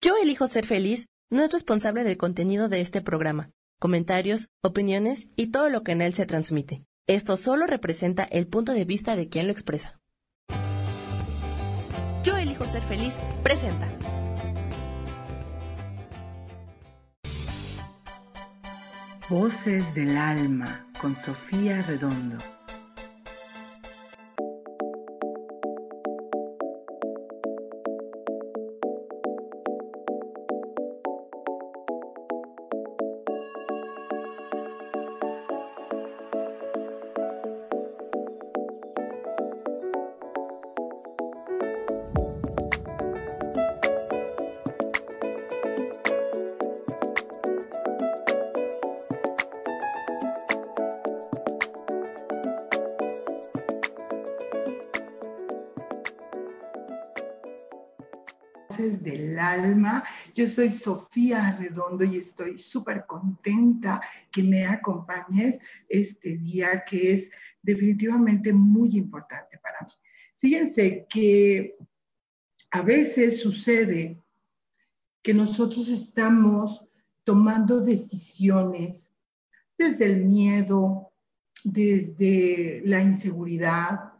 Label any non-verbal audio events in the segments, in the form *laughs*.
Yo elijo ser feliz no es responsable del contenido de este programa, comentarios, opiniones y todo lo que en él se transmite. Esto solo representa el punto de vista de quien lo expresa. Yo elijo ser feliz presenta. Voces del alma con Sofía Redondo. Del alma. Yo soy Sofía Redondo y estoy súper contenta que me acompañes este día que es definitivamente muy importante para mí. Fíjense que a veces sucede que nosotros estamos tomando decisiones desde el miedo, desde la inseguridad,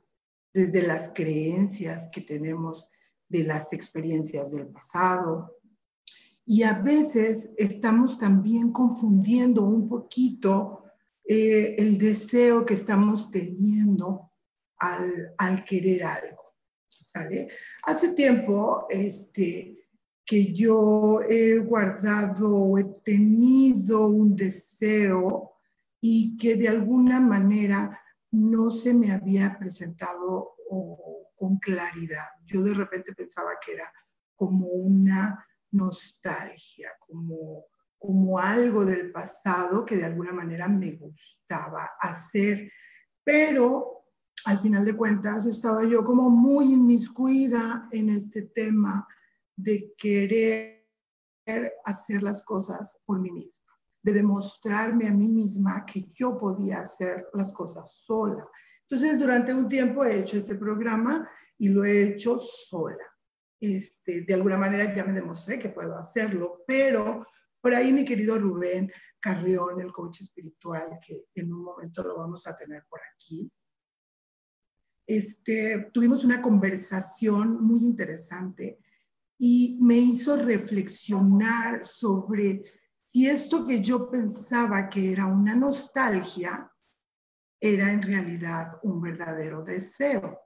desde las creencias que tenemos de las experiencias del pasado. Y a veces estamos también confundiendo un poquito eh, el deseo que estamos teniendo al, al querer algo. Hace tiempo este, que yo he guardado, he tenido un deseo y que de alguna manera no se me había presentado con claridad. Yo de repente pensaba que era como una nostalgia, como, como algo del pasado que de alguna manera me gustaba hacer, pero al final de cuentas estaba yo como muy inmiscuida en este tema de querer hacer las cosas por mí misma, de demostrarme a mí misma que yo podía hacer las cosas sola, entonces, durante un tiempo he hecho este programa y lo he hecho sola. Este, de alguna manera ya me demostré que puedo hacerlo, pero por ahí mi querido Rubén Carrión, el coach espiritual, que en un momento lo vamos a tener por aquí, este, tuvimos una conversación muy interesante y me hizo reflexionar sobre si esto que yo pensaba que era una nostalgia, era en realidad un verdadero deseo.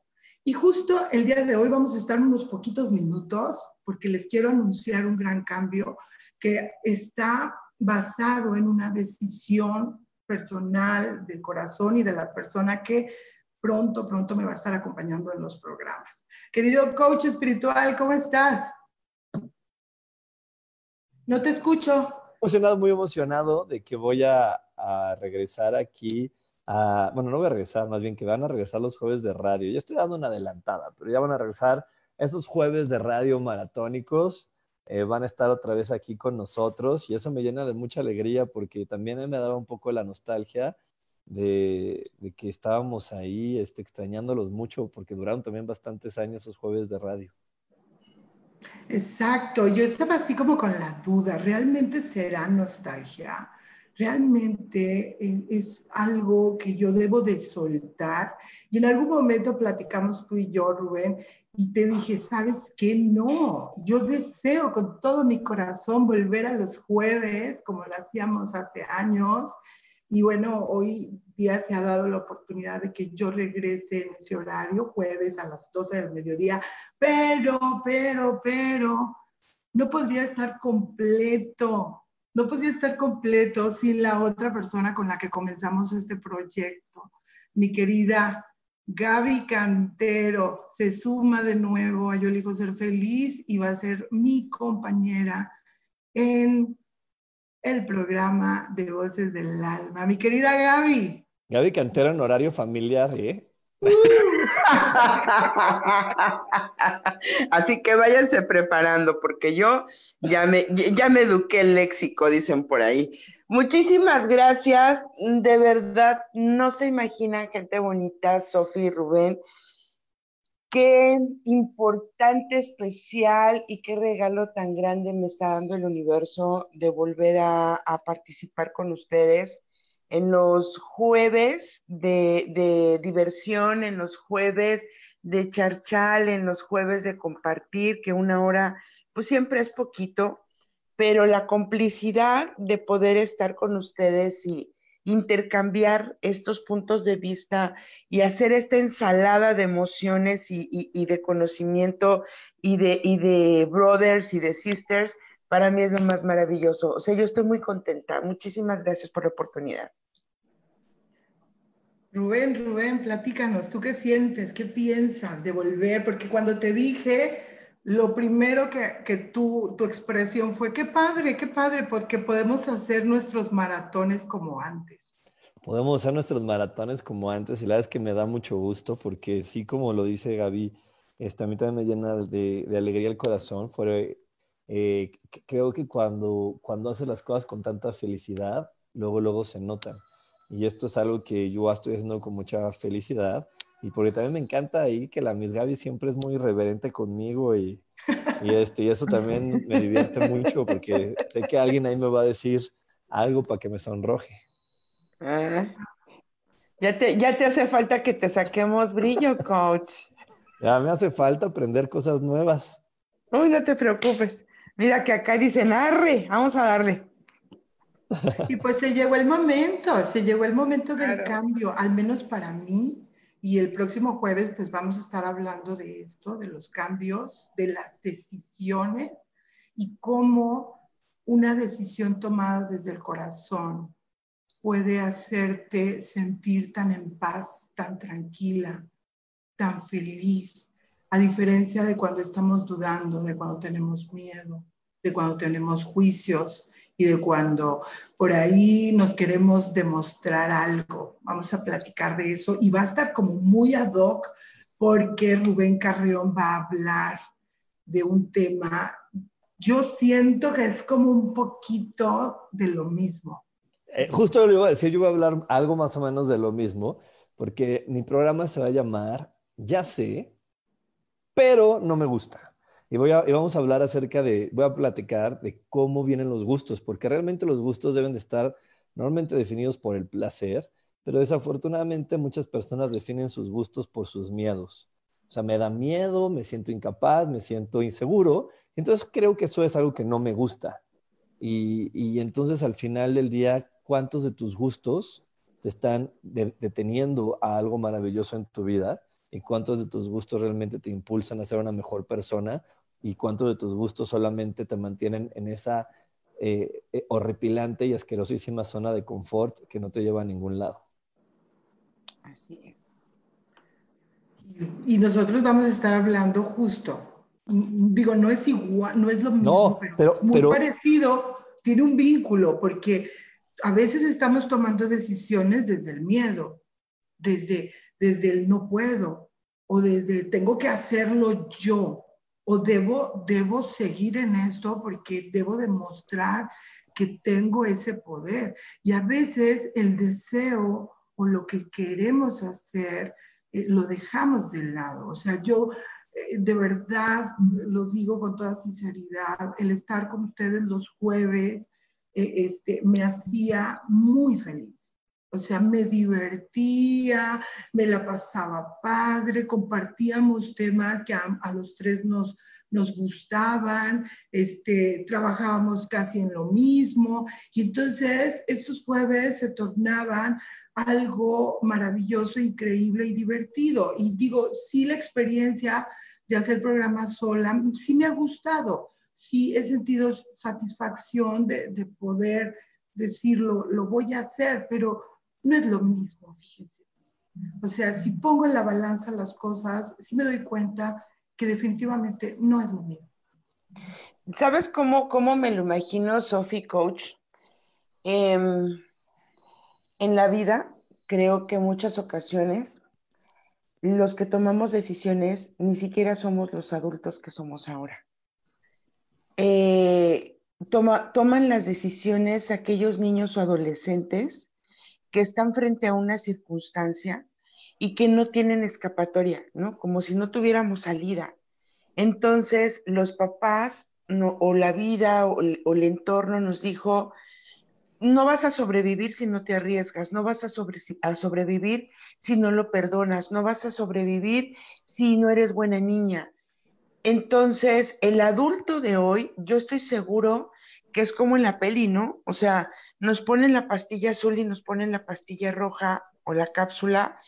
Y justo el día de hoy vamos a estar unos poquitos minutos porque les quiero anunciar un gran cambio que está basado en una decisión personal del corazón y de la persona que pronto, pronto me va a estar acompañando en los programas. Querido coach espiritual, ¿cómo estás? No te escucho. Emocionado, muy emocionado de que voy a, a regresar aquí bueno, no voy a regresar, más bien que van a regresar los jueves de radio. Ya estoy dando una adelantada, pero ya van a regresar esos jueves de radio maratónicos. Eh, van a estar otra vez aquí con nosotros y eso me llena de mucha alegría porque también me daba un poco la nostalgia de, que estábamos ahí este, extrañándolos mucho porque duraron también bastantes años esos jueves de radio. Exacto, yo estaba así como con la duda, ¿realmente será nostalgia? Realmente es, algo que yo debo de soltar. Y en algún momento platicamos tú y yo, Rubén, y te dije, ¿sabes qué? No, yo deseo con todo mi corazón volver a los jueves, como lo hacíamos hace años. Y bueno, hoy día se ha dado la oportunidad de que yo regrese en ese horario, jueves a las 12 del mediodía, pero, pero, pero, no podría estar completo no podría estar completo sin la otra persona con la que comenzamos este proyecto. Mi querida Gaby Cantero se suma de nuevo a Yo elijo ser feliz y va a ser mi compañera en el programa de Voces del Alma. Mi querida Gaby. Gaby Cantero en horario familiar, ¿eh? *laughs* Así que váyanse preparando porque yo ya me, ya me eduqué el léxico, dicen por ahí. Muchísimas gracias, de verdad, no se imaginan, gente bonita, Sofía y Rubén, qué importante, especial y qué regalo tan grande me está dando el universo de volver a, participar con ustedes en los jueves de, diversión, en los jueves de charchal, en los jueves de compartir, que una hora pues siempre es poquito, pero la complicidad de poder estar con ustedes y, intercambiar estos puntos de vista y hacer esta ensalada de emociones y, de conocimiento y de, y de brothers y de sisters, para mí es lo más maravilloso. O sea, yo estoy muy contenta. Muchísimas gracias por la oportunidad. Rubén, Rubén, platícanos, ¿tú qué sientes? ¿Qué piensas de volver? Porque cuando te dije, lo primero que, que tu expresión fue, qué padre, qué padre, porque podemos hacer nuestros maratones como antes. Podemos hacer nuestros maratones como antes y la verdad es que me da mucho gusto porque sí, como lo dice Gaby, este, a mí también me llena de, de alegría el corazón. Fue, eh, creo que cuando, cuando haces las cosas con tanta felicidad, luego, luego se notan. Y esto es algo que yo estoy haciendo con mucha felicidad y porque también me encanta ahí que la Miss Gaby siempre es muy irreverente conmigo y, y, este, y eso también me divierte mucho porque sé que alguien ahí me va a decir algo para que me sonroje. Ah, ya, te, ya te hace falta que te saquemos brillo, coach. Ya me hace falta aprender cosas nuevas. Uy, no te preocupes. Mira que acá dicen, arre, vamos a darle. Y pues se llegó el momento, se llegó el momento del cambio, al menos para mí. Y el próximo jueves, pues vamos a estar hablando de esto, de los cambios, de las decisiones y cómo una decisión tomada desde el corazón puede hacerte sentir tan en paz, tan tranquila, tan feliz, a diferencia de cuando estamos dudando, de cuando tenemos miedo, de cuando tenemos juicios y de cuando por ahí nos queremos demostrar algo. Vamos a platicar de eso y va a estar como muy ad hoc porque Rubén Carrión va a hablar de un tema, yo siento que es como un poquito de lo mismo. Eh, justo lo iba a decir, yo voy a hablar algo más o menos de lo mismo, porque mi programa se va a llamar Ya sé, pero no me gusta. Y, voy a, vamos a hablar acerca de, voy a platicar de cómo vienen los gustos, porque realmente los gustos deben de estar normalmente definidos por el placer, pero desafortunadamente muchas personas definen sus gustos por sus miedos. O sea, me da miedo, me siento incapaz, me siento inseguro. Entonces creo que eso es algo que no me gusta. Y, y entonces al final del día, ¿cuántos de tus gustos te están deteniendo a algo maravilloso en tu vida? ¿Y cuántos de tus gustos realmente te impulsan a ser una mejor persona y cuántos de tus gustos solamente te mantienen en esa eh, eh, horripilante y asquerosísima zona de confort que no te lleva a ningún lado. Así es. Y nosotros vamos a estar hablando justo. Digo, no es igual, no es lo mismo, pero, muy parecido, tiene un vínculo, porque a veces estamos tomando decisiones desde el miedo, desde, desde el no puedo, o desde tengo que hacerlo yo o debo, debo seguir en esto porque debo demostrar que tengo ese poder. Y a veces el deseo o lo que queremos hacer eh, lo dejamos de lado. O sea, yo eh, de verdad lo digo con toda sinceridad, el estar con ustedes los jueves eh, este, me hacía muy feliz. O sea, me divertía, me la pasaba padre, compartíamos temas que a, los tres nos, nos gustaban, este, trabajábamos casi en lo mismo. Y entonces estos jueves se tornaban algo maravilloso, increíble y divertido. Y digo, sí la experiencia de hacer programas sola, sí me ha gustado, sí he sentido satisfacción de, de poder decirlo, lo voy a hacer, pero no es lo mismo, fíjense. O sea, si pongo en la balanza las cosas, sí me doy cuenta que definitivamente no es lo mismo. ¿Sabes cómo, cómo me lo imagino, Sophie Coach? Em, en la vida, creo que en muchas ocasiones los que tomamos decisiones ni siquiera somos los adultos que somos ahora. Eh, toman las decisiones aquellos niños o adolescentes que están frente a una circunstancia y que no tienen escapatoria, ¿no? Como si no tuviéramos salida. Entonces, los papás o la vida o, el entorno nos dijo, no vas a sobrevivir si no te arriesgas, no vas a, a, sobrevivir si no lo perdonas, no vas a sobrevivir si no eres buena niña. Entonces, el adulto de hoy, yo estoy seguro que es como en la peli, ¿no? O sea, nos ponen la pastilla azul y nos ponen la pastilla roja o la cápsula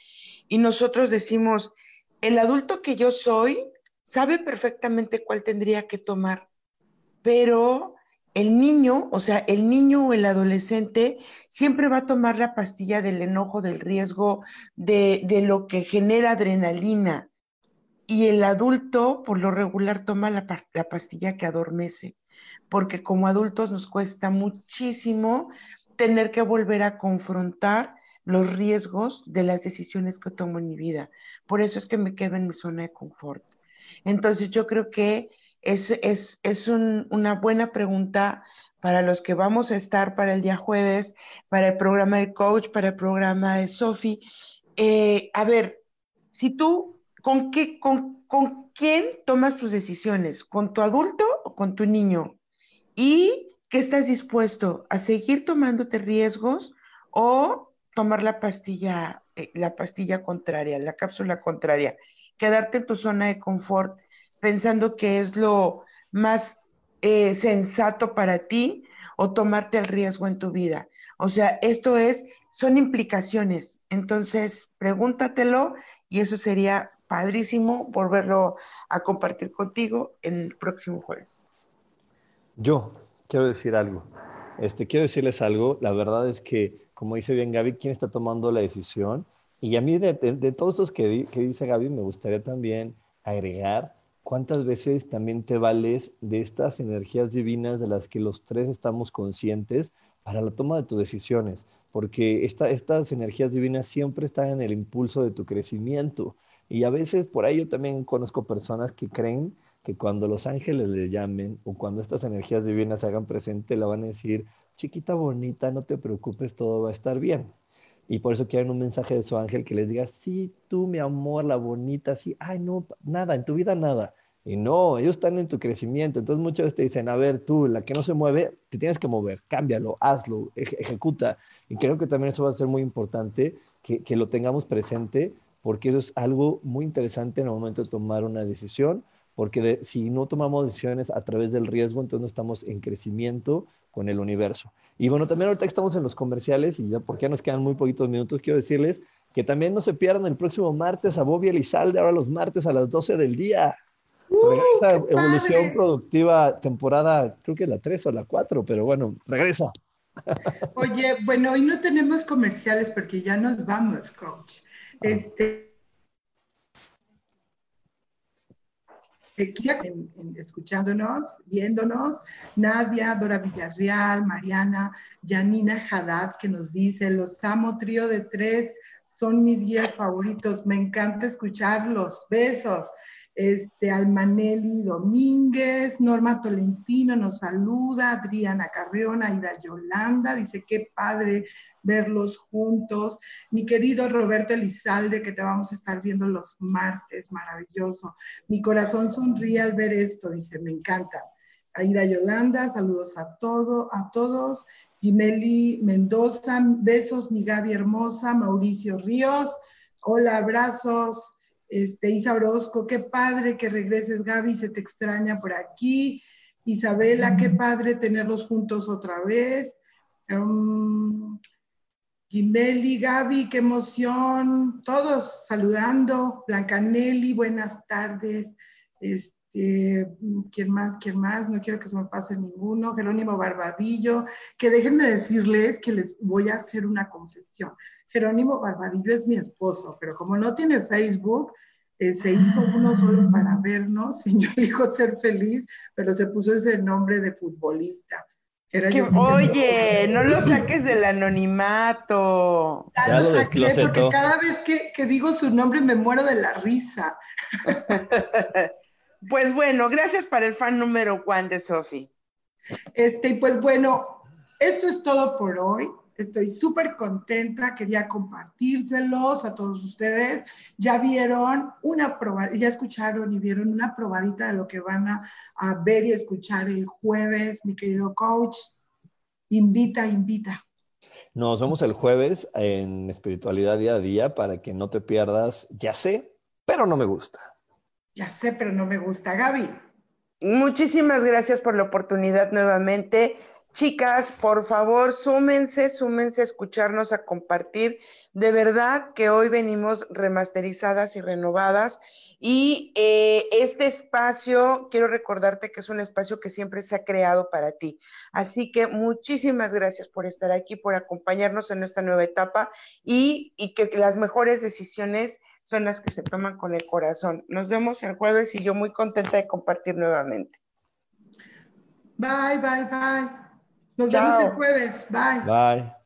y nosotros decimos, el adulto que yo soy sabe perfectamente cuál tendría que tomar, pero el niño, o sea, el niño o el adolescente siempre va a tomar la pastilla del enojo, del riesgo, de, de lo que genera adrenalina. Y el adulto, por lo regular, toma la, la pastilla que adormece, porque como adultos nos cuesta muchísimo tener que volver a confrontar los riesgos de las decisiones que tomo en mi vida. Por eso es que me quedo en mi zona de confort. Entonces yo creo que es, es, una buena pregunta para los que vamos a estar para el día jueves, para el programa de coach, para el programa de Sofi. Eh, a ver, si tú, ¿con, qué, con, ¿con quién tomas tus decisiones? ¿Con tu adulto con tu niño? ¿Y qué estás dispuesto a seguir tomándote riesgos o tomar la pastilla, eh, la pastilla contraria, la cápsula contraria? quedarte en tu zona de confort pensando que es lo más eh, sensato para ti o tomarte el riesgo en tu vida. O sea, esto es, son implicaciones. Entonces, pregúntatelo y eso sería padrísimo volverlo a compartir contigo el próximo jueves. Yo quiero decir algo. Este, quiero decirles algo. La verdad es que, como dice bien Gaby, ¿quién está tomando la decisión? Y a mí de, todos estos que, que dice Gaby, me gustaría también agregar cuántas veces también te vales de estas energías divinas de las que los tres estamos conscientes para la toma de tus decisiones, porque estas energías divinas siempre están en el impulso de tu crecimiento. Y a veces por ahí yo también conozco personas que creen que cuando los ángeles le llamen o cuando estas energías divinas se hagan presente, le van a decir, chiquita bonita, no te preocupes, todo va a estar bien. Y por eso quieren un mensaje de su ángel que les diga, sí, tú, mi amor, la bonita, sí, ay, no, nada, en tu vida nada. Y no, ellos están en tu crecimiento. Entonces muchas veces te dicen, a ver, tú, la que no se mueve, te tienes que mover, cámbialo, hazlo, ejecuta. Y creo que también eso va a ser muy importante, que, que lo tengamos presente, porque eso es algo muy interesante en el momento de tomar una decisión, porque si no tomamos decisiones a través del riesgo, entonces no estamos en crecimiento con el universo. Y bueno, también ahorita que estamos en los comerciales y ya porque ya nos quedan muy poquitos minutos, quiero decirles que también no se pierdan el próximo martes a Bobby Elizalde, ahora los martes a las 12 del día. Uh, regresa Evolución Productiva, temporada, creo que la 3 o la 4, pero bueno, regresa. Oye, bueno, hoy no tenemos comerciales porque ya nos vamos, coach. Este, escuchándonos, viéndonos, Nadia, Dora Villarreal, Mariana, Janina Haddad, que nos dice, los amo, trío de tres, son mis guías favoritos, me encanta escucharlos, besos. Este, Almanelli Domínguez, Norma Tolentino nos saluda, Adriana Carrión, Aida Yolanda, dice, qué padre verlos juntos. Mi querido Roberto Elizalde, que te vamos a estar viendo los martes, maravilloso. Mi corazón sonríe al ver esto, dice, me encanta. Aida Yolanda, saludos a todo, a todos. Jimeli Mendoza, besos, mi Gaby hermosa. Mauricio Ríos, hola, abrazos. Este, Isa Orozco, qué padre que regreses, Gaby, se te extraña por aquí. Isabela, qué padre tenerlos juntos otra vez. Um, Kimeli, Gaby, qué emoción, todos saludando, Blanca Nelly, buenas tardes, este, ¿quién más? ¿Quién más? No quiero que se me pase ninguno, Jerónimo Barbadillo, que déjenme decirles que les voy a hacer una confesión. Jerónimo Barbadillo es mi esposo, pero como no tiene Facebook, eh, se hizo uno solo para vernos y yo *laughs* elijo ser feliz, pero se puso ese nombre de futbolista oye, no lo saques del anonimato. Ya, lo, saqué porque cada vez que, digo su nombre me muero de la risa. *laughs* pues bueno, gracias para el fan número Juan de Sofi. Este, pues bueno, esto es todo por hoy. Estoy súper contenta, quería compartírselos a todos ustedes. Ya vieron una probadita, ya escucharon y vieron una probadita de lo que van a, a ver y escuchar el jueves, mi querido coach. Invita, invita. Nos vemos el jueves en Espiritualidad Día a Día para que no te pierdas, ya sé, pero no me gusta. Ya sé, pero no me gusta. Gaby. Muchísimas gracias por la oportunidad nuevamente. Chicas, por favor, súmense, súmense a escucharnos, a compartir. De verdad que hoy venimos remasterizadas y renovadas. Y eh, este espacio, quiero recordarte que es un espacio que siempre se ha creado para ti. Así que muchísimas gracias por estar aquí, por acompañarnos en esta nueva etapa y, y que las mejores decisiones son las que se toman con el corazón. Nos vemos el jueves y yo muy contenta de compartir nuevamente. Bye, bye, bye. Nos vemos el jueves. Bye. Bye.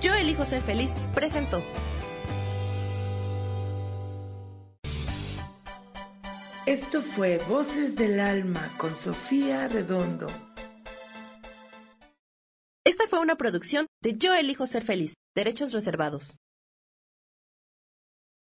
Yo elijo ser feliz presentó. Esto fue Voces del Alma con Sofía Redondo. Esta fue una producción de Yo elijo ser feliz, derechos reservados.